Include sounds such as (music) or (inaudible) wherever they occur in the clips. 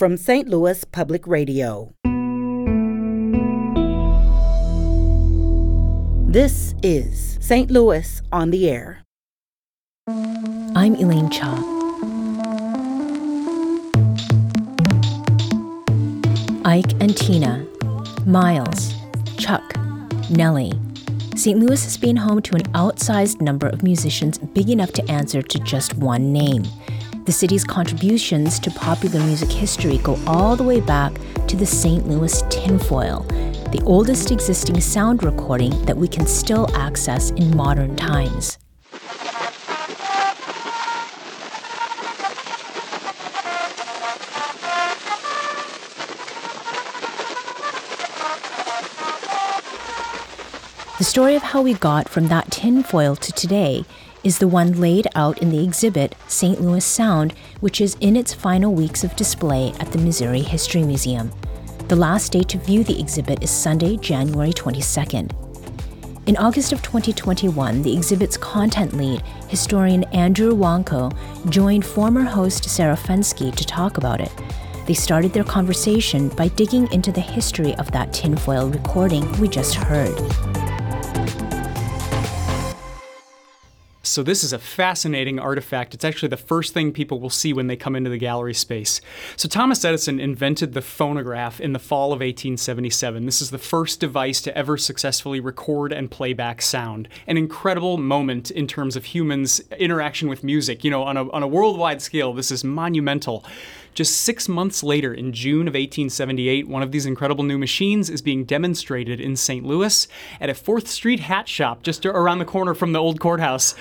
from St. Louis Public Radio. This is St. Louis on the Air. I'm Elaine Cha. Ike and Tina, Miles, Chuck, Nelly. St. Louis has been home to an outsized number of musicians big enough to answer to just one name. The city's contributions to popular music history go all the way back to the St. Louis tinfoil, the oldest existing sound recording that we can still access in modern times. The story of how we got from that tinfoil to today is the one laid out in the exhibit St. Louis Sound, which is in its final weeks of display at the Missouri History Museum. The last day to view the exhibit is Sunday, January 22nd. In August of 2021, the exhibit's content lead, historian Andrew Wanko, joined former host Sarah Fenske to talk about it. They started their conversation by digging into the history of that tinfoil recording we just heard. So this is a fascinating artifact. It's actually the first thing people will see when they come into the gallery space. So Thomas Edison invented the phonograph in the fall of 1877. This is the first device to ever successfully record and play back sound. An incredible moment in terms of humans' interaction with music. You know, on a, on a worldwide scale, this is monumental. Just six months later, in June of 1878, one of these incredible new machines is being demonstrated in St. Louis at a 4th Street hat shop just around the corner from the old courthouse.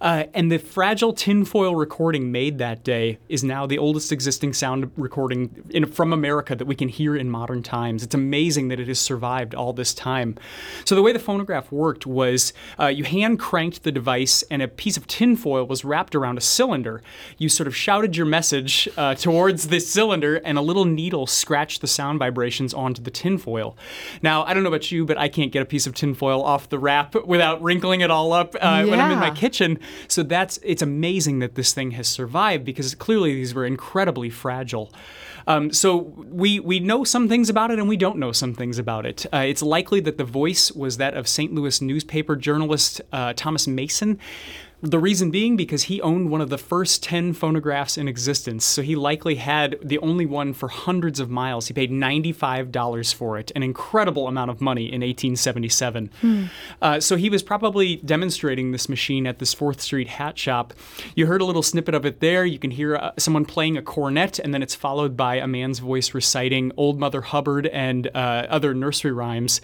Uh, and the fragile tinfoil recording made that day is now the oldest existing sound recording in, from America that we can hear in modern times. It's amazing that it has survived all this time. So, the way the phonograph worked was uh, you hand cranked the device, and a piece of tinfoil was wrapped around a cylinder. You sort of shouted your message uh, towards this cylinder, and a little needle scratched the sound vibrations onto the tinfoil. Now, I don't know about you, but I can't get a piece of tinfoil off the wrap without wrinkling it all up yeah. Uh, when I'm in my kitchen. So that's it's amazing that this thing has survived because clearly these were incredibly fragile. Um, so we we know some things about it and we don't know some things about it. Uh, it's likely that the voice was that of St. Louis newspaper journalist uh, Thomas Mason. The reason being because he owned one of the first 10 phonographs in existence, so he likely had the only one for hundreds of miles. He paid $95 for it, an incredible amount of money in 1877. Hmm. Uh, so he was probably demonstrating this machine at this 4th Street hat shop. You heard a little snippet of it there. You can hear uh, someone playing a cornet, and then it's followed by a man's voice reciting Old Mother Hubbard and uh, other nursery rhymes.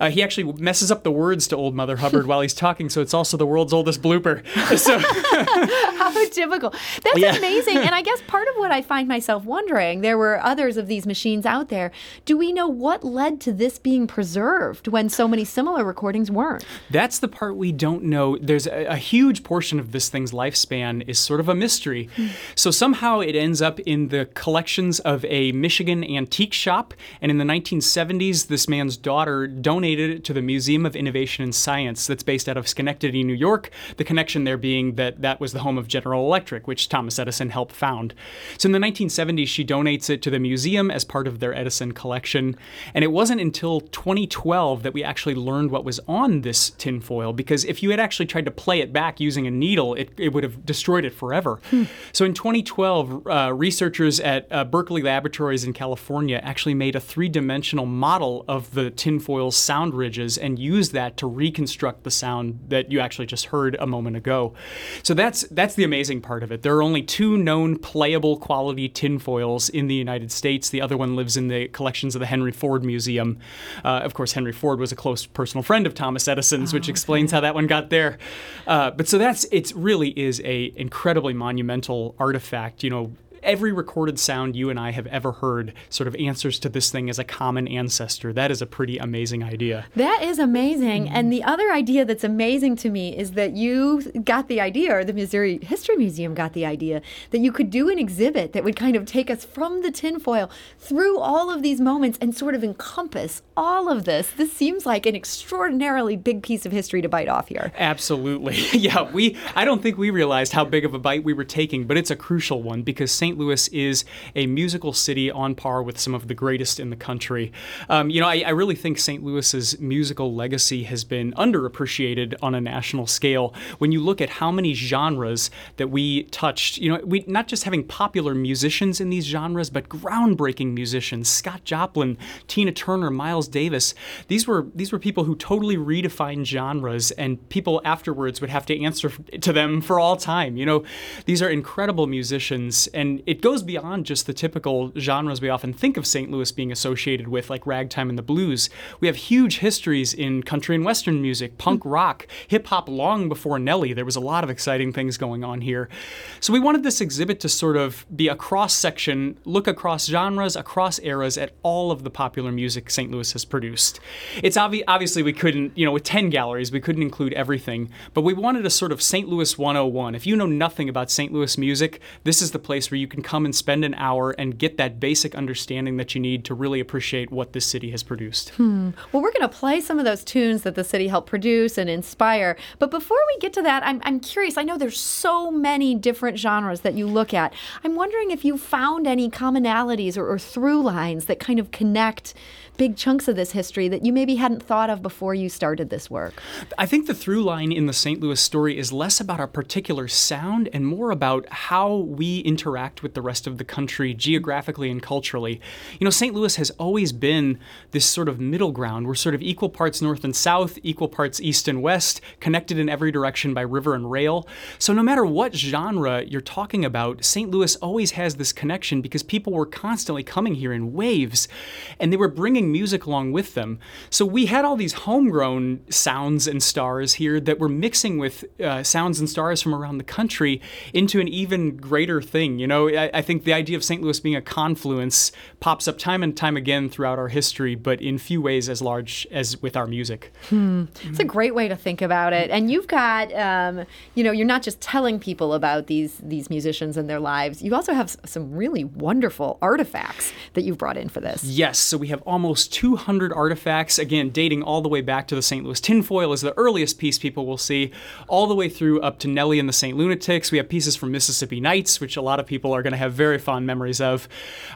Uh, he actually messes up the words to Old Mother Hubbard while he's talking, so it's also the world's oldest blooper. (laughs) So (laughs) How typical. That's yeah. amazing. And I (laughs) guess part of what I find myself wondering, there were others of these machines out there. Do we know what led to this being preserved when so many similar recordings weren't? That's the part we don't know. There's a, a huge portion of this thing's lifespan is sort of a mystery. Hmm. So somehow it ends up in the collections of a Michigan antique shop. And in the 1970s, this man's daughter donated donated it to the Museum of Innovation and Science that's based out of Schenectady, New York. The connection there being that that was the home of General Electric, which Thomas Edison helped found. So in the 1970s, she donates it to the museum as part of their Edison collection. And it wasn't until 2012 that we actually learned what was on this tinfoil, because if you had actually tried to play it back using a needle, it, it would have destroyed it forever. Hmm. So in 2012, uh, researchers at uh, Berkeley Laboratories in California actually made a three dimensional model of the tinfoil's sound sound ridges and use that to reconstruct the sound that you actually just heard a moment ago. So that's that's the amazing part of it. There are only two known playable quality tinfoils in the United States. The other one lives in the collections of the Henry Ford Museum. Uh, of course, Henry Ford was a close personal friend of Thomas Edison's, oh, which explains how that one got there. Uh, but so that's it. Really is a incredibly monumental artifact. You know every recorded sound you and I have ever heard sort of answers to this thing as a common ancestor. That is a pretty amazing idea. That is amazing. Mm-hmm. And the other idea that's amazing to me is that you got the idea, or the Missouri History Museum got the idea, that you could do an exhibit that would kind of take us from the tinfoil through all of these moments and sort of encompass all of this. This seems like an extraordinarily big piece of history to bite off here. Absolutely. (laughs) yeah, we I don't think we realized how big of a bite we were taking, but it's a crucial one because St. St. Louis is a musical city on par with some of the greatest in the country. Um, you know, I, I really think St. Louis's musical legacy has been underappreciated on a national scale. When you look at how many genres that we touched, you know, we not just having popular musicians in these genres, but groundbreaking musicians. Scott Joplin, Tina Turner, Miles Davis. These were these were people who totally redefined genres, and people afterwards would have to answer to them for all time. You know, these are incredible musicians, and it goes beyond just the typical genres we often think of St. Louis being associated with, like ragtime and the blues. We have huge histories in country and western music, punk hmm. rock, hip hop long before Nelly. There was a lot of exciting things going on here. So we wanted this exhibit to sort of be a cross section, look across genres, across eras at all of the popular music St. Louis has produced. It's obvi- obviously we couldn't, you know, with 10 galleries, we couldn't include everything, but we wanted a sort of St. Louis 101. If you know nothing about St. Louis music, this is the place where you can come and spend an hour and get that basic understanding that you need to really appreciate what this city has produced. Hmm. Well, we're going to play some of those tunes that the city helped produce and inspire. But before we get to that, I'm, I'm curious. I know there's so many different genres that you look at. I'm wondering if you found any commonalities or, or through lines that kind of connect big chunks of this history that you maybe hadn't thought of before you started this work? I think the through line in the St. Louis story is less about our particular sound and more about how we interact with the rest of the country geographically and culturally. You know, St. Louis has always been this sort of middle ground. We're sort of equal parts north and south, equal parts east and west, connected in every direction by river and rail. So no matter what genre you're talking about, St. Louis always has this connection because people were constantly coming here in waves and they were bringing music along with them. So we had all these homegrown sounds and stars here that were mixing with uh, sounds and stars from around the country into an even greater thing. You know, I, I think the idea of St. Louis being a confluence pops up time and time again throughout our history, but in few ways as large as with our music. Hmm. It's a great way to think about it. And you've got, um, you know, you're not just telling people about these these musicians and their lives. You also have some really wonderful artifacts that you've brought in for this. Yes. So we have almost almost 200 artifacts, again, dating all the way back to the St. Louis tinfoil is the earliest piece people will see, all the way through up to Nelly and the St. Lunatics. We have pieces from Mississippi Nights, which a lot of people are going to have very fond memories of.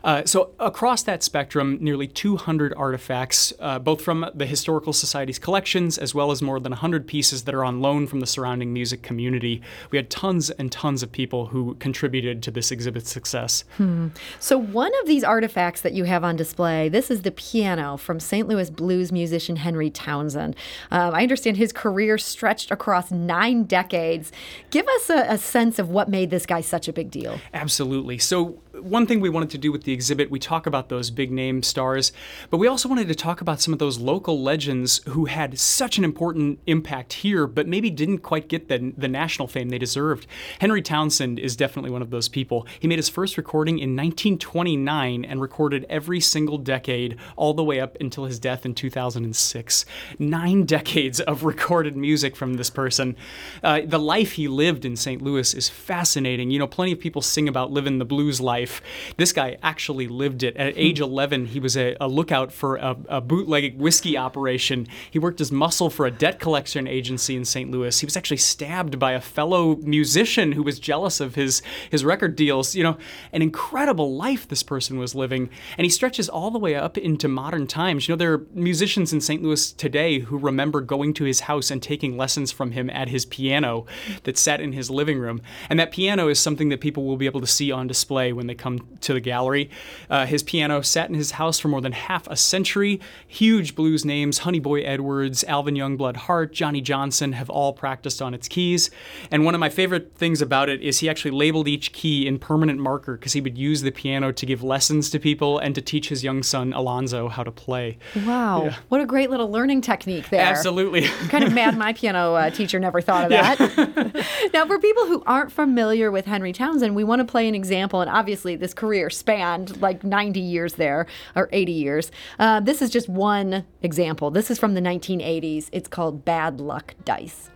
Uh, so across that spectrum, nearly 200 artifacts, uh, both from the Historical Society's collections as well as more than 100 pieces that are on loan from the surrounding music community. We had tons and tons of people who contributed to this exhibit's success. Hmm. So one of these artifacts that you have on display, this is the piano piano from St. Louis blues musician Henry Townsend. Um, I understand his career stretched across nine decades. Give us a, a sense of what made this guy such a big deal. Absolutely. So, one thing we wanted to do with the exhibit, we talk about those big name stars, but we also wanted to talk about some of those local legends who had such an important impact here, but maybe didn't quite get the, the national fame they deserved. Henry Townsend is definitely one of those people. He made his first recording in 1929 and recorded every single decade all the way up until his death in 2006. Nine (laughs) decades of recorded music from this person. Uh, the life he lived in St. Louis is fascinating. You know, plenty of people sing about living the blues life. This guy actually lived it. At age 11, he was a, a lookout for a, a bootleg whiskey operation. He worked as muscle for a debt collection agency in St. Louis. He was actually stabbed by a fellow musician who was jealous of his, his record deals. You know, an incredible life this person was living. And he stretches all the way up into modern times. You know, there are musicians in St. Louis today who remember going to his house and taking lessons from him at his piano that sat in his living room. And that piano is something that people will be able to see on display when they come to the gallery. Uh, his piano sat in his house for more than half a century. Huge blues names, Honey Boy Edwards, Alvin Youngblood Hart, Johnny Johnson have all practiced on its keys. And one of my favorite things about it is he actually labeled each key in permanent marker because he would use the piano to give lessons to people and to teach his young son Alonzo how to play. Wow. Yeah. What a great little learning technique there. Absolutely. (laughs) Kind of mad my piano uh, teacher never thought of that. Yeah. (laughs) now, for people who aren't familiar with Henry Townsend, we want to play an example. And obviously, this career spanned like 90 years there, or 80 years. Uh, this is just one example. This is from the 1980s. It's called Bad Luck Dice.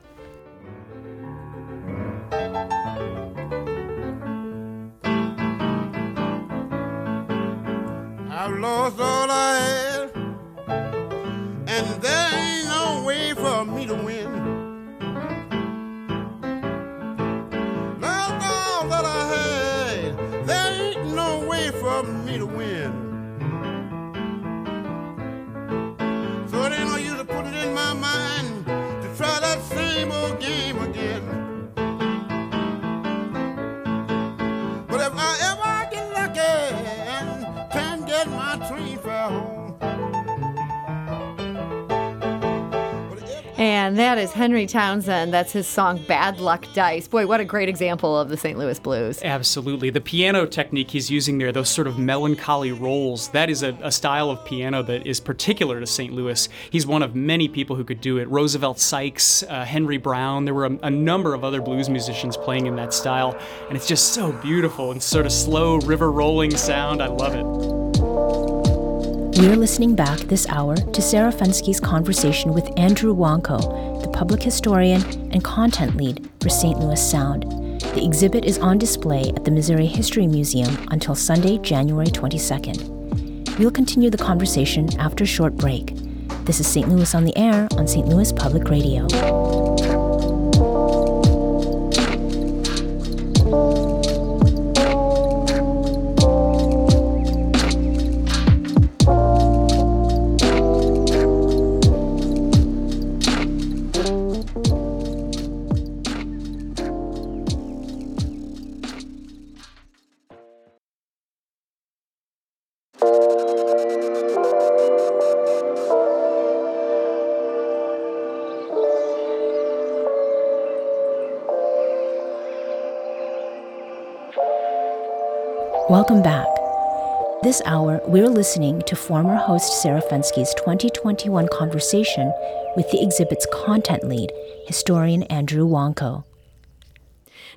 I've lost all I had, and there And that is Henry Townsend. That's his song Bad Luck Dice. Boy, what a great example of the St. Louis blues. Absolutely. The piano technique he's using there, those sort of melancholy rolls, that is a, a, style of piano that is particular to St. Louis. He's one of many people who could do it. Roosevelt Sykes, uh, Henry Brown, there were a, a, number of other blues musicians playing in that style. And it's just so beautiful and sort of slow, river rolling sound. I love it. We're listening back this hour to Sarah Fenske's conversation with Andrew Wanko, the public historian and content lead for St. Louis Sound. The exhibit is on display at the Missouri History Museum until Sunday, January 22nd. We'll continue the conversation after a short break. This is St. Louis on the Air on St. Louis Public Radio. This hour, we're listening to former host Sarah Fenske's 2021 conversation with the exhibit's content lead, historian Andrew Wanko.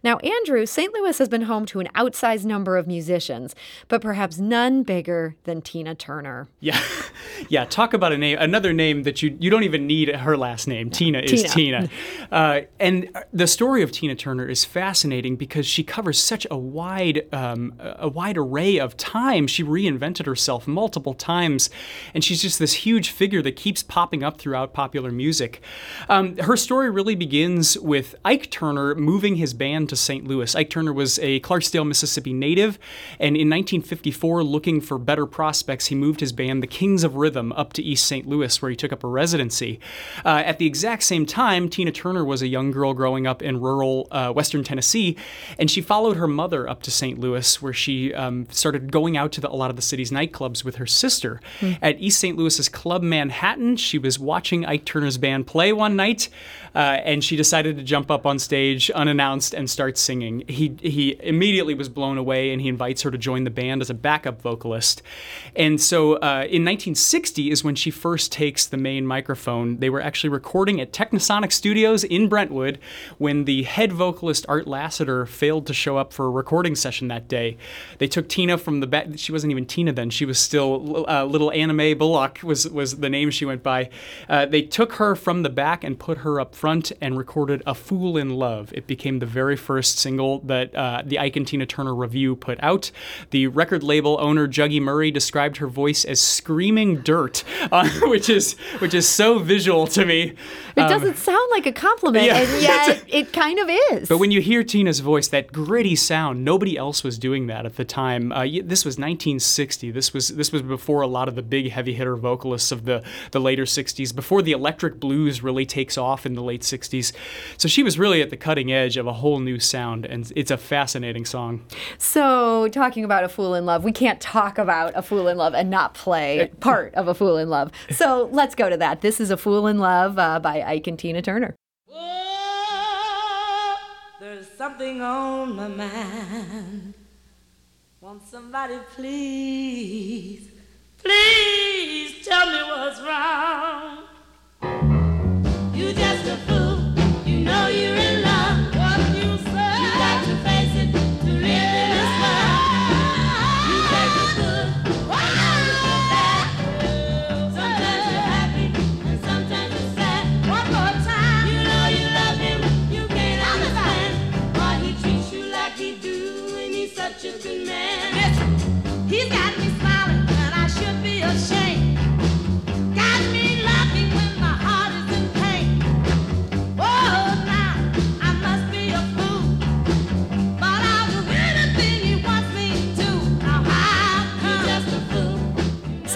Now, Andrew, St. Louis has been home to an outsized number of musicians, but perhaps none bigger than Tina Turner. Yeah, (laughs) yeah. Talk about a name, another name that you you don't even need her last name. Tina is Tina. Tina. Uh, and the story of Tina Turner is fascinating because she covers such a wide um, a wide array of time. She reinvented herself multiple times, and she's just this huge figure that keeps popping up throughout popular music. Um, her story really begins with Ike Turner moving his band to St. Louis. Ike Turner was a Clarksdale, Mississippi native, and in 1954, looking for better prospects, he moved his band, the Kings of Rhythm, up to East St. Louis, where he took up a residency. Uh, at the exact same time, Tina Turner was a young girl growing up in rural uh, Western Tennessee, and she followed her mother up to St. Louis, where she um, started going out to the, a lot of the city's nightclubs with her sister. Mm. At East St. Louis's Club Manhattan, she was watching Ike Turner's band play one night, uh, and she decided to jump up on stage unannounced and start starts singing. He he immediately was blown away, and he invites her to join the band as a backup vocalist. And so, uh, in 1960 is when she first takes the main microphone. They were actually recording at Technisonic Studios in Brentwood when the head vocalist Art Lassiter failed to show up for a recording session that day. They took Tina from the back. She wasn't even Tina then. She was still uh, little Anna Mae Bullock was was the name she went by. Uh, they took her from the back and put her up front and recorded "A Fool in Love." It became the very first first single that uh, the Ike and Tina Turner Revue put out. The record label owner Juggy Murray described her voice as screaming dirt, uh, (laughs) which is which is so visual to me. It um, doesn't sound like a compliment, yeah. and (laughs) yet it kind of is. But when you hear Tina's voice, that gritty sound, nobody else was doing that at the time. Uh, this was 1960. This was this was before a lot of the big heavy hitter vocalists of the the later 60s, before the electric blues really takes off in the late 60s. So she was really at the cutting edge of a whole new sound, and it's a fascinating song. So, talking about A Fool in Love, we can't talk about A Fool in Love and not play (laughs) part of A Fool in Love. So, let's go to that. This is A Fool in Love uh, by Ike and Tina Turner. Oh, there's something on my mind. Won't somebody please, please tell me what's wrong? You just a fool, you know you're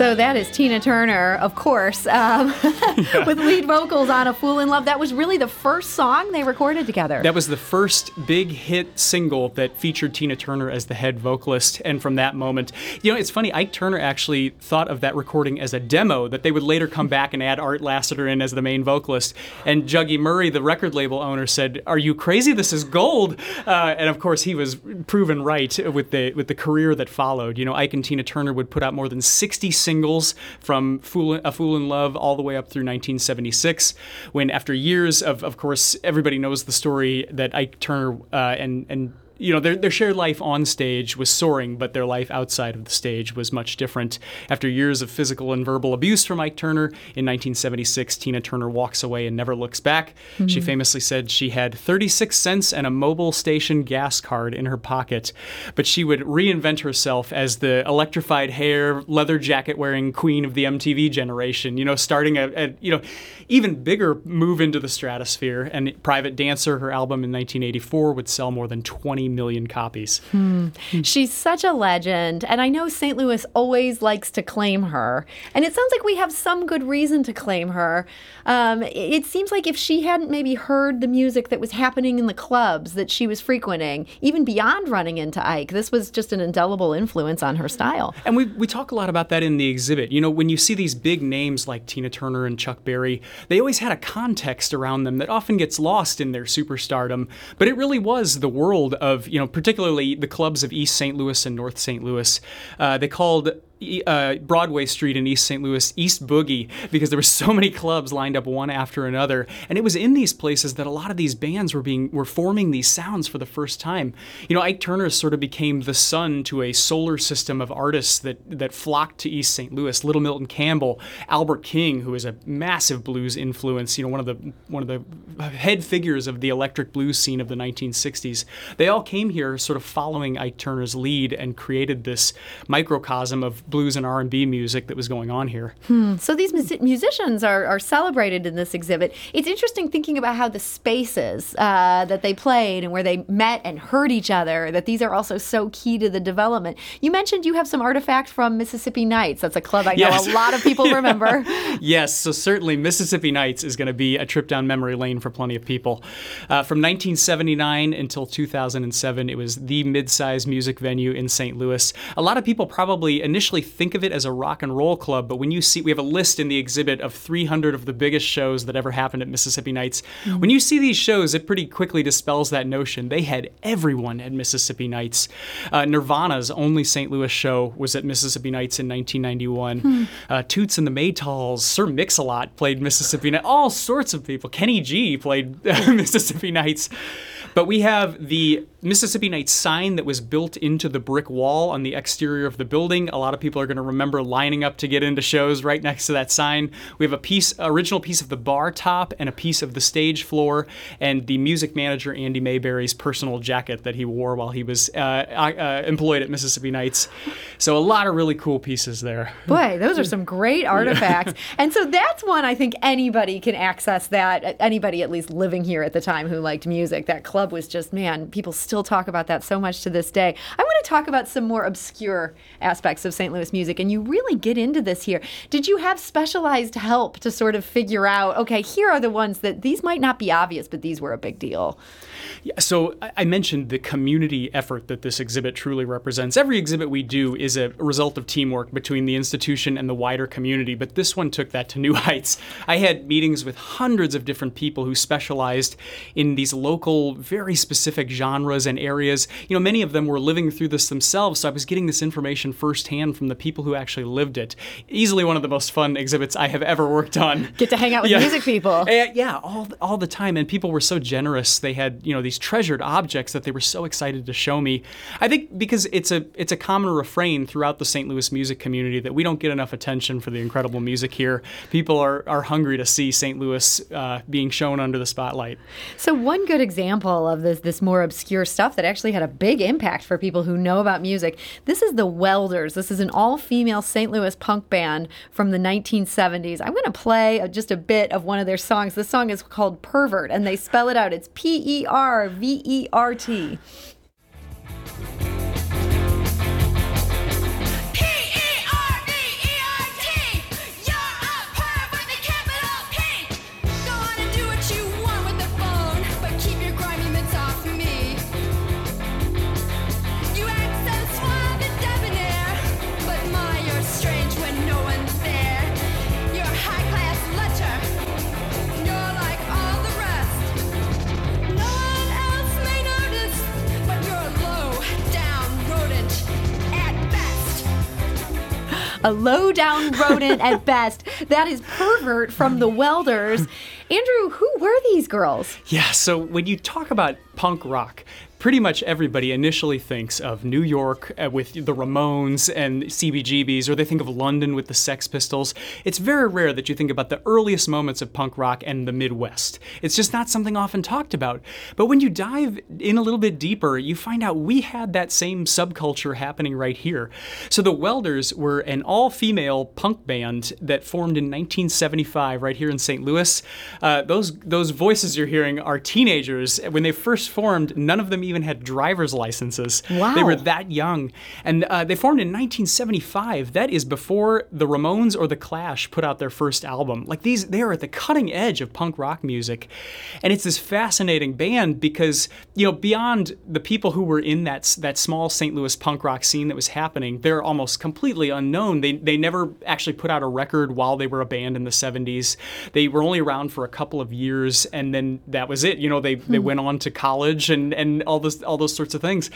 So that is Tina Turner, of course, um, (laughs) with lead vocals on A Fool in Love. That was really the first song they recorded together. That was the first big hit single that featured Tina Turner as the head vocalist. And from that moment, you know, it's funny, Ike Turner actually thought of that recording as a demo that they would later come back and add Art Lassiter in as the main vocalist. And Juggy Murray, the record label owner, said, Are you crazy? This is gold. Uh, and of course, he was proven right with the, with the career that followed. You know, Ike and Tina Turner would put out more than 60 singles from Fool, A Fool in Love all the way up through 1976, when after years of, of course, everybody knows the story that Ike Turner uh, and, and you know, their, their shared life on stage was soaring, but their life outside of the stage was much different. After years of physical and verbal abuse from Ike Turner, in 1976, Tina Turner walks away and never looks back. Mm-hmm. She famously said she had 36 cents and a Mobil station gas card in her pocket, but she would reinvent herself as the electrified hair, leather jacket wearing queen of the MTV generation, you know, starting a, a you know, even bigger move into the stratosphere. And Private Dancer, her album in 1984, would sell more than 20 million copies. Hmm. She's such a legend. And I know St. Louis always likes to claim her. And it sounds like we have some good reason to claim her. Um, it seems like if she hadn't maybe heard the music that was happening in the clubs that she was frequenting, even beyond running into Ike, this was just an indelible influence on her style. And we, we talk a lot about that in the exhibit. You know, when you see these big names like Tina Turner and Chuck Berry, they always had a context around them that often gets lost in their superstardom. But it really was the world of, you know, particularly the clubs of East St. Louis and North St. Louis. Uh, they called uh, Broadway Street in East St. Louis, East Boogie, because there were so many clubs lined up one after another, and it was in these places that a lot of these bands were being were forming these sounds for the first time. You know, Ike Turner sort of became the sun to a solar system of artists that that flocked to East St. Louis. Little Milton Campbell, Albert King, who is a massive blues influence, you know, one of the one of the head figures of the electric blues scene of the 1960s. They all came here, sort of following Ike Turner's lead, and created this microcosm of blues and R&B music that was going on here. Hmm. So these mus- musicians are, are celebrated in this exhibit. It's interesting thinking about how the spaces uh, that they played and where they met and heard each other, that these are also so key to the development. You mentioned you have some artifact from Mississippi Nights. That's a club I know yes. a lot of people (laughs) yeah. remember. (laughs) yes, so certainly Mississippi Nights is going to be a trip down memory lane for plenty of people. Uh, from 1979 until 2007, it was the mid-sized music venue in St. Louis. A lot of people probably initially actually think of it as a rock and roll club, but when you see, we have a list in the exhibit of 300 of the biggest shows that ever happened at Mississippi Nights. Mm-hmm. When you see these shows, it pretty quickly dispels that notion. They had everyone at Mississippi Nights. Uh, Nirvana's only St. Louis show was at Mississippi Nights in 1991. Hmm. Uh, Toots and the Maytals, Sir Mix-a-Lot played Mississippi Nights. All sorts of people. Kenny G played (laughs) Mississippi Nights. But we have the Mississippi Nights sign that was built into the brick wall on the exterior of the building. A lot of people are going to remember lining up to get into shows right next to that sign. We have a piece, original piece of the bar top and a piece of the stage floor, and the music manager Andy Mayberry's personal jacket that he wore while he was uh, uh, employed at Mississippi Nights. So a lot of really cool pieces there. Boy, those are some great artifacts. (laughs) And so that's one I think anybody can access that. Anybody at least living here at the time who liked music. That club was just man, people still still talk about that so much to this day. I want to talk about some more obscure aspects of St. Louis music, and you really get into this here. Did you have specialized help to sort of figure out, okay, here are the ones that these might not be obvious, but these were a big deal? Yeah, so I mentioned the community effort that this exhibit truly represents. Every exhibit we do is a result of teamwork between the institution and the wider community, but this one took that to (laughs) new heights. I had meetings with hundreds of different people who specialized in these local, very specific genres and areas. You know, many of them were living through this themselves, so I was getting this information firsthand from the people who actually lived it. Easily one of the most fun exhibits I have ever worked on. Get to hang out with (laughs) yeah. music people. Uh, yeah, all all the time, and people were so generous. They had you know these these treasured objects that they were so excited to show me. I think because it's a it's a common refrain throughout the St. Louis music community that we don't get enough attention for the incredible music here. People are, are hungry to see St. Louis uh, being shown under the spotlight. So one good example of this this more obscure stuff that actually had a big impact for people who know about music. This is the Welders. This is an all-female St. Louis punk band from the 1970s. I'm going to play just a bit of one of their songs. This song is called Pervert, and they spell it out. It's P E R V E R T. a low down rodent at (laughs) best. That is pervert from the welders. Andrew, who were these girls? Yeah, so when you talk about punk rock, pretty much everybody initially thinks of New York uh, with the Ramones and CBGBs, or they think of London with the Sex Pistols. It's very rare that you think about the earliest moments of punk rock and the Midwest. It's just not something often talked about. But when you dive in a little bit deeper, you find out we had that same subculture happening right here. So the Welders were an all female punk band that formed in 1975 right here in St. Louis. Uh, those, those voices you're hearing are teenagers. When they first formed, none of them even had driver's licenses. Wow. They were that young. And uh, they formed in 1975. That is before the Ramones or the Clash put out their first album. Like these, they are at the cutting edge of punk rock music. And it's this fascinating band because, you know, beyond the people who were in that, that small St. Louis punk rock scene that was happening, they're almost completely unknown. They, they never actually put out a record while they were a band in the 70s. They were only around for a couple of years and then that was it. You know, they, they went on to college and, and all those all those sorts of things.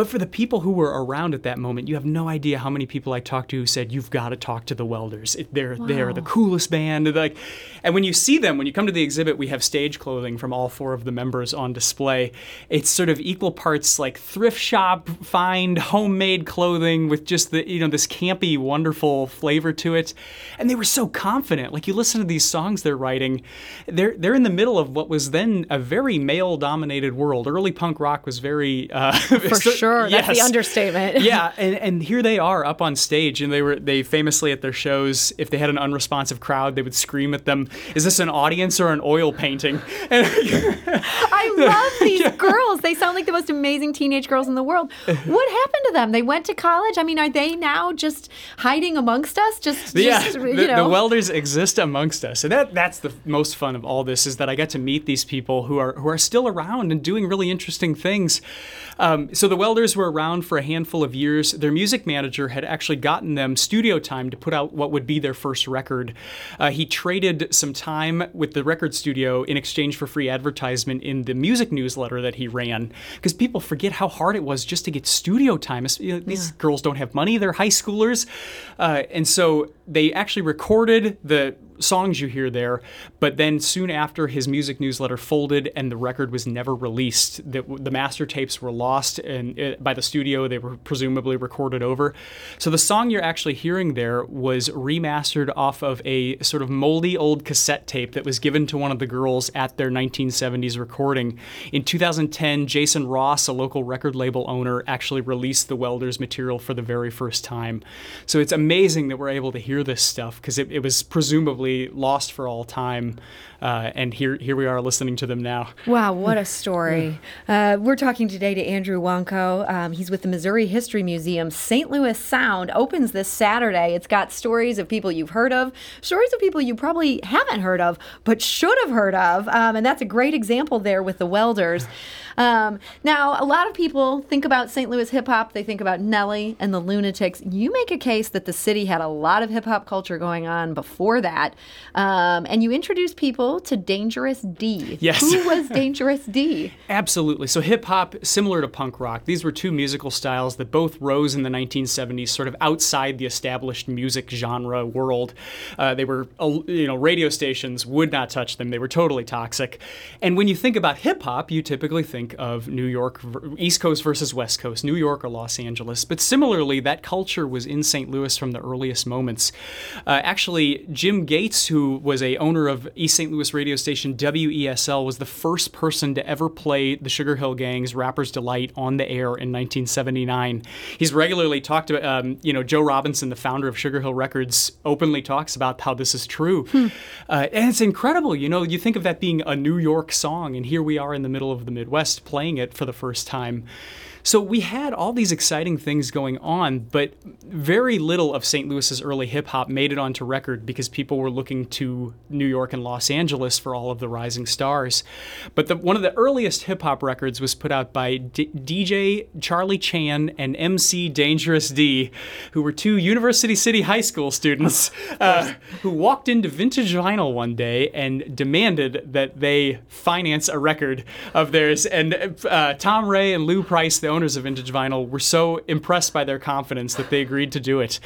But for the people who were around at that moment, you have no idea how many people I talked to who said, "You've got to talk to the Welders. They're they're the coolest band." And like, and when you see them, when you come to the exhibit, we have stage clothing from all four of the members on display. It's sort of equal parts like thrift shop find homemade clothing with just the you know this campy, wonderful flavor to it. And they were so confident. Like you listen to these songs they're writing, they're they're in the middle of what was then a very male-dominated world. Early punk rock was very uh, (laughs) For sure. That's the understatement. (laughs) yeah, and, and here they are up on stage, and they were they famously at their shows, if they had an unresponsive crowd, they would scream at them, "Is this an audience or an oil painting?" (laughs) And (laughs) I love these girls. They sound like the most amazing teenage girls in the world. What happened to them? They went to college. I mean, are they now just hiding amongst us? Just, yeah, just the, you know. the welders exist amongst us, and that that's the most fun of all this is that I get to meet these people who are who are still around and doing really interesting things. Um, so the welders were around for a handful of years. Their music manager had actually gotten them studio time to put out what would be their first record. Uh, he traded some time with the record studio in exchange for free advertisement in the music newsletter that he ran, because people forget how hard it was just to get studio time. It's- you know, these girls don't have money; they're high schoolers, uh, and so they actually recorded the songs you hear there, but then soon after his music newsletter folded and the record was never released. The, the master tapes were lost and uh, by the studio they were presumably recorded over. So the song you're actually hearing there was remastered off of a sort of moldy old cassette tape that was given to one of the girls at their 1970s recording. In 2010, Jason Ross, a local record label owner, actually released the Welders material for the very first time. So it's amazing that we're able to hear this stuff because it, it was presumably lost for all time. Uh, and here, here we are listening to them now. Wow, what a story. (laughs) Uh, we're talking today to Andrew Wanko. Um, he's with the Missouri History Museum. St. Louis Sound opens this Saturday. It's got stories of people you've heard of, stories of people you probably haven't heard of, but should have heard of. Um, and that's a great example there with the Welders. Um, now, a lot of people think about St. Louis hip hop, they think about Nelly and the Lunatics. You make a case that the city had a lot of hip hop culture going on before that. Um, and you introduce people to Dangerous D. Yes. Who was Dangerous D? (laughs) Absolutely. So hip hop, similar to punk rock, these were two musical styles that both rose in the 1970s, sort of outside the established music genre world. Uh, they were, uh, you know, radio stations would not touch them. They were totally toxic. And when you think about hip hop, you typically think of New York, East Coast versus West Coast, New York or Los Angeles. But similarly, that culture was in St. Louis from the earliest moments. Uh, actually, Jim Gates, who was a owner of East St. Louis radio station WESL, was the first person to ever play the Sugar Hill Gang's "Rapper's Delight" on the air in 1979. He's regularly talked about, um, you know, Joe Robinson, the founder of Sugar Hill Records, openly talks about how this is true, uh, and it's incredible. You know, you think of that being a New York song, and here we are in the middle of the Midwest playing it for the first time. So we had all these exciting things going on, but very little of St. Louis's early hip hop made it onto record because people were looking to New York and Los Angeles for all of the rising stars. But the, one of the earliest hip hop records was put out by D- DJ Charlie Chan and MC Dangerous D, who were two University City High School students (laughs) uh, who walked into Vintage Vinyl one day and demanded that they finance a record of theirs. And uh, Tom Ray and Lew Prince, the owners of Vintage Vinyl were so impressed by their confidence that they agreed to do it.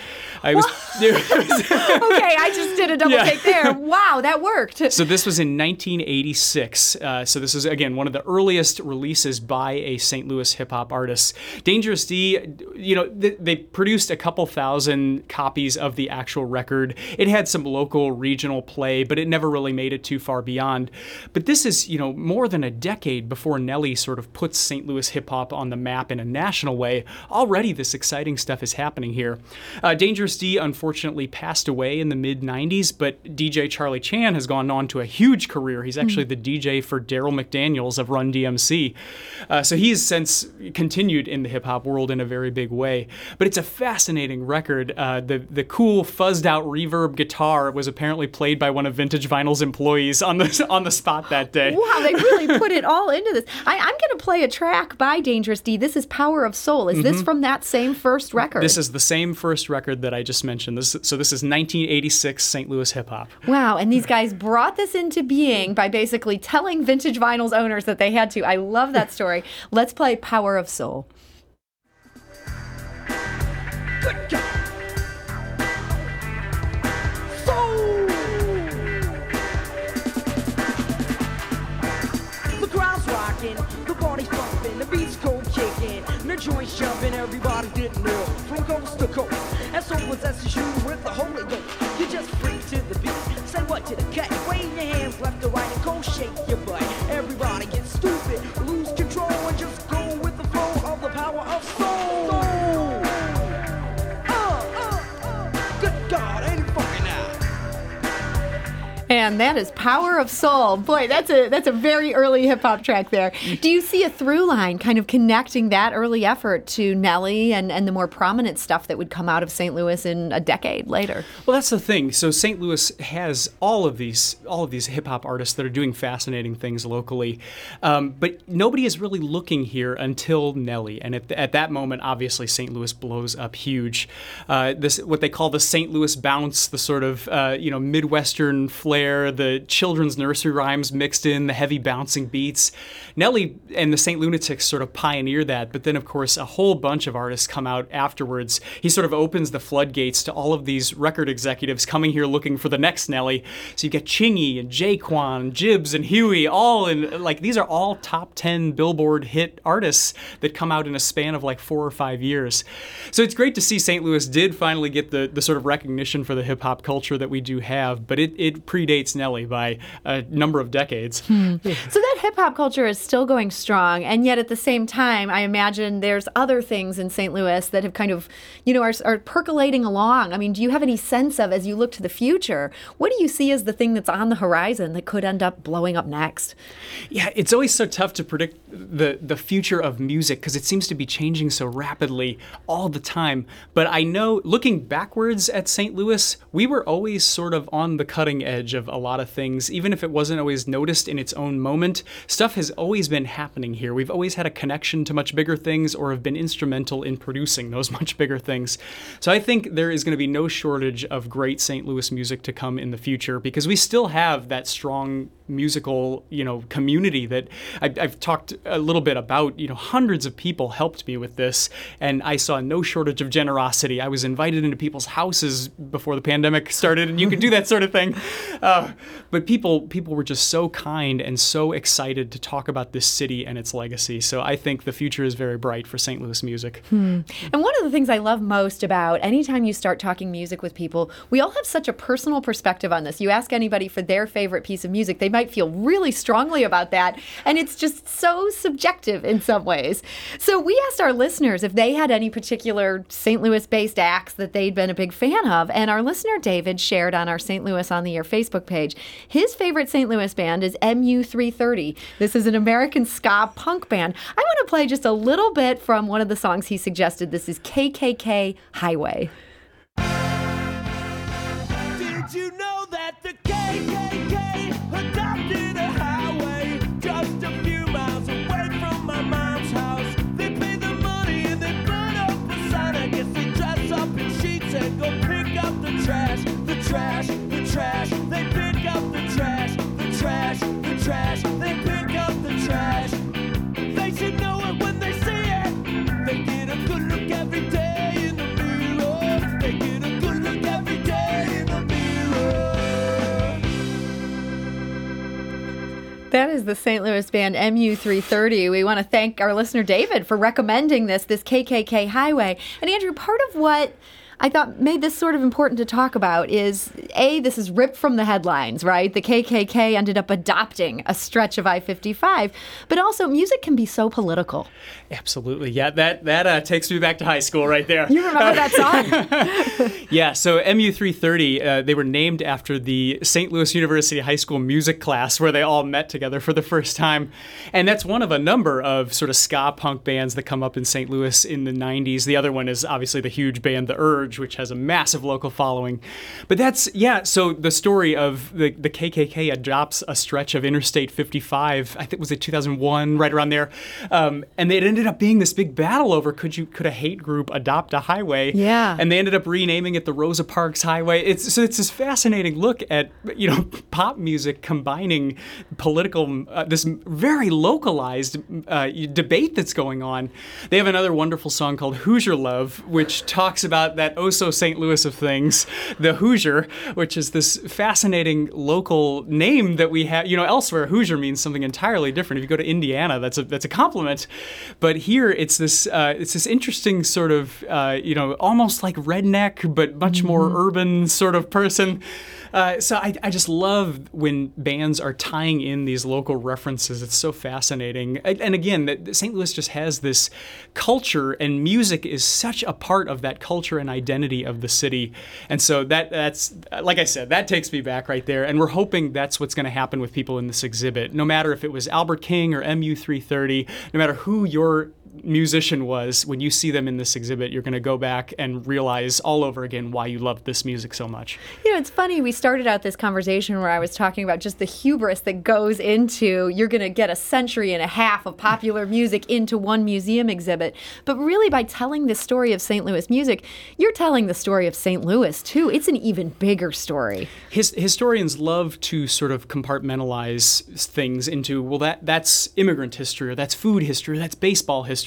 I was, (laughs) (laughs) okay, I just did a double Yeah. take there. Wow, that worked. So this was in 1986. Uh, so this is again one of the earliest releases by a St. Louis hip hop artist. Dangerous D, you know, th- they produced a couple thousand copies of the actual record. It had some local, regional play, but it never really made it too far beyond. But this is, you know, more than a decade before Nelly sort of puts St. Louis hip hop on the map in a national way. Already, this exciting stuff is happening here. Uh, Dangerous D unfortunately passed away in the mid 90s, but DJ Charlie Chan has gone on to a huge career. He's actually the DJ for Darryl McDaniels of Run DMC. Uh, so he has since continued in the hip hop world in a very big way. But it's a fascinating record. Uh, the, the cool, fuzzed out reverb guitar was apparently played by one of Vintage Vinyl's employees on the, on the spot that day. Wow, they really put it (laughs) all into this. I, I'm going to play a track by Dangerous D. This is Power of Soul. Is this from that same first record? Mm-hmm. This is the same first record that I just mentioned. This, so this is 1986 St. Louis hip hop. Wow, and these guys brought this into being by basically telling Vintage Vinyl's owners that they had to. I love that story. (laughs) Let's play Power of Soul. The joint's jumping, everybody getting ill from coast to coast. And so possesses you with the Holy Ghost. You just freak to the beat, say what to the cat, wave your hands left to right and go shake your And that is Power of Soul. Boy, that's a that's a very early hip hop track there. Do you see a through line kind of connecting that early effort to Nelly and, and the more prominent stuff that would come out of St. Louis in a decade later? Well, that's the thing. So St. Louis has all of these all of these hip hop artists that are doing fascinating things locally, um, but nobody is really looking here until Nelly. And at, at that moment, obviously, St. Louis blows up huge. Uh, this what they call the St. Louis bounce, the sort of uh, you know midwestern flair, the children's nursery rhymes mixed in, the heavy bouncing beats. Nelly and the St. Lunatics sort of pioneer that, but then of course a whole bunch of artists come out afterwards. He sort of opens the floodgates to all of these record executives coming here looking for the next Nelly. So you get Chingy and J-Kwon, Jibbs and Huey, all in like these are all top 10 Billboard hit artists that come out in a span of like four or five years. So it's great to see St. Louis did finally get the, the sort of recognition for the hip hop culture that we do have, but it, it predates Nelly by a number of decades. Hmm. So that hip hop culture is still going strong, and yet at the same time, I imagine there's other things in St. Louis that have kind of, you know, are, are percolating along. I mean, do you have any sense of, as you look to the future, what do you see as the thing that's on the horizon that could end up blowing up next? Yeah, it's always so tough to predict the the future of music because it seems to be changing so rapidly all the time. But I know looking backwards at St. Louis, we were always sort of on the cutting edge of a lot of things, even if it wasn't always noticed in its own moment. Stuff has always been happening here. We've always had a connection to much bigger things or have been instrumental in producing those (laughs) much bigger things. So I think there is going to be no shortage of great St. Louis music to come in the future because we still have that strong musical, you know, community that I, I've talked a little bit about. You know, hundreds of people helped me with this, and I saw no shortage of generosity. I was invited into people's houses before the pandemic started, and you could do that sort of thing. Uh, but people, people were just so kind and so excited to talk about this city and its legacy. So I think the future is very bright for St. Louis music. And one of the things I love most about anytime you start talking music with people, we all have such a personal perspective on this. You ask anybody for their favorite piece of music, they might feel really strongly about that. And it's just so subjective in some ways. So we asked our listeners if they had any particular St. Louis based acts that they'd been a big fan of. And our listener David shared on our St. Louis on the Air Facebook page his favorite St. Louis band is MU330. This is an American ska punk band. I want to play just a little bit from one of the songs he suggested. This is KKK Highway. That is the St. Louis band MU330. We want to thank our listener David for recommending this, this KKK highway. And Andrew, part of what I thought made this sort of important to talk about is A, this is ripped from the headlines, right? The KKK ended up adopting a stretch of I 55, but also music can be so political. Absolutely. Yeah, that, that uh, takes me back to high school right there. You remember that song? (laughs) yeah, so MU330, uh, they were named after the St. Louis University High School music class where they all met together for the first time. And that's one of a number of sort of ska punk bands that come up in St. Louis in the 90s. The other one is obviously the huge band The Urge, which has a massive local following. But that's, yeah, so the story of the, the KKK adopts a stretch of Interstate 55, I think was it 2001, right around there. Um, and it ended up being this big battle over could you could a hate group adopt a highway? Yeah. And they ended up renaming it the Rosa Parks Highway. It's so it's this fascinating look at you know (laughs) pop music combining political uh, this very localized uh, debate that's going on. They have another wonderful song called Hoosier Love, which talks about that oh so St. Louis of things, the Hoosier, which is this fascinating local name that we have. You know, elsewhere Hoosier means something entirely different. If you go to Indiana, that's a that's a compliment, but here it's this uh, it's this interesting sort of uh, you know almost like redneck but much more urban sort of person. Uh, so I, I just love when bands are tying in these local references. It's so fascinating. And again, that St. Louis just has this culture, and music is such a part of that culture and identity of the city. And so that that's like I said, that takes me back right there. And we're hoping that's what's going to happen with people in this exhibit. No matter if it was Albert King or MU330, no matter who your musician was, when you see them in this exhibit, you're going to go back and realize all over again why you loved this music so much. You know, it's funny. We started out this conversation where I was talking about just the hubris that goes into you're going to get a century and a half of popular music into one museum exhibit. But really, by telling the story of St. Louis music, you're telling the story of St. Louis too. It's an even bigger story. His, historians love to sort of compartmentalize things into well, that that's immigrant history, or that's food history, or that's baseball history.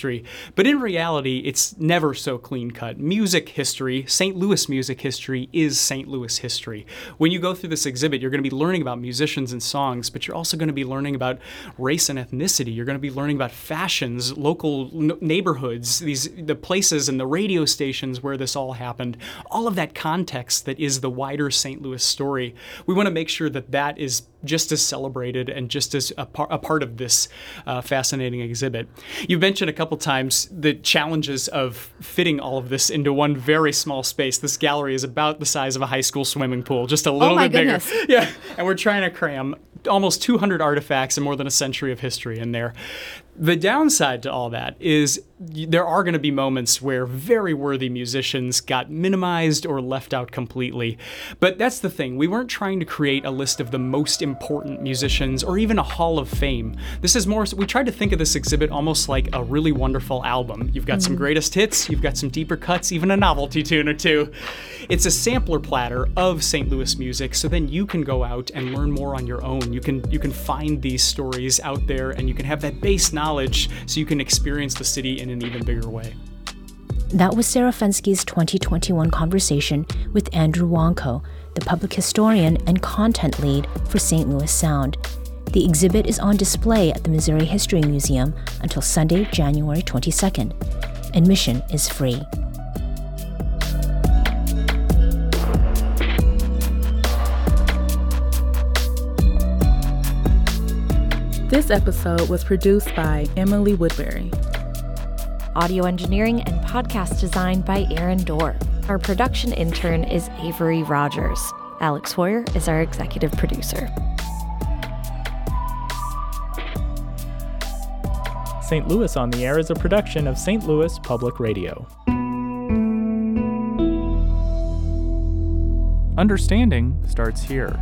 But in reality, it's never so clean cut. Music history, St. Louis music history, is St. Louis history. When you go through this exhibit, you're going to be learning about musicians and songs, but you're also going to be learning about race and ethnicity. You're going to be learning about fashions, local n- neighborhoods, these the places and the radio stations where this all happened. All of that context that is the wider St. Louis story. We want to make sure that that is just as celebrated and just as a, par- a part of this uh, fascinating exhibit. You mentioned a couple times the challenges of fitting all of this into one very small space. This gallery is about the size of a high school swimming pool, just a oh little my bit goodness. bigger. (laughs) Yeah, and we're trying to cram almost 200 artifacts and more than a century of history in there. The downside to all that is there are going to be moments where very worthy musicians got minimized or left out completely. But that's the thing. We weren't trying to create a list of the most important musicians or even a hall of fame. This is more, we tried to think of this exhibit almost like a really wonderful album. You've got some mm-hmm. greatest hits, you've got some deeper cuts, even a novelty tune or two. It's a sampler platter of St. Louis music, so then you can go out and learn more on your own. You can you can find these stories out there and you can have that base knowledge so you can experience the city in an even bigger way. That was Sarah Fenske's 2021 conversation with Andrew Wanko, the public historian and content lead for St. Louis Sound. The exhibit is on display at the Missouri History Museum until Sunday, January 22nd. Admission is free. This episode was produced by Emily Woodbury. Audio engineering and podcast design by Aaron Doerr. Our production intern is Avery Rogers. Alex Heuer is our executive producer. St. Louis on the Air is a production of St. Louis Public Radio. Understanding starts here.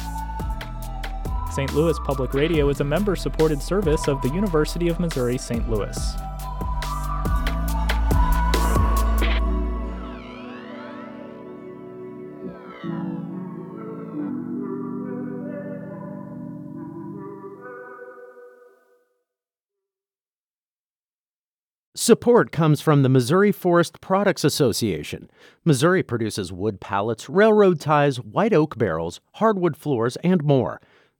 St. Louis Public Radio is a member supported service of the University of Missouri St. Louis. Support comes from the Missouri Forest Products Association. Missouri produces wood pallets, railroad ties, white oak barrels, hardwood floors, and more.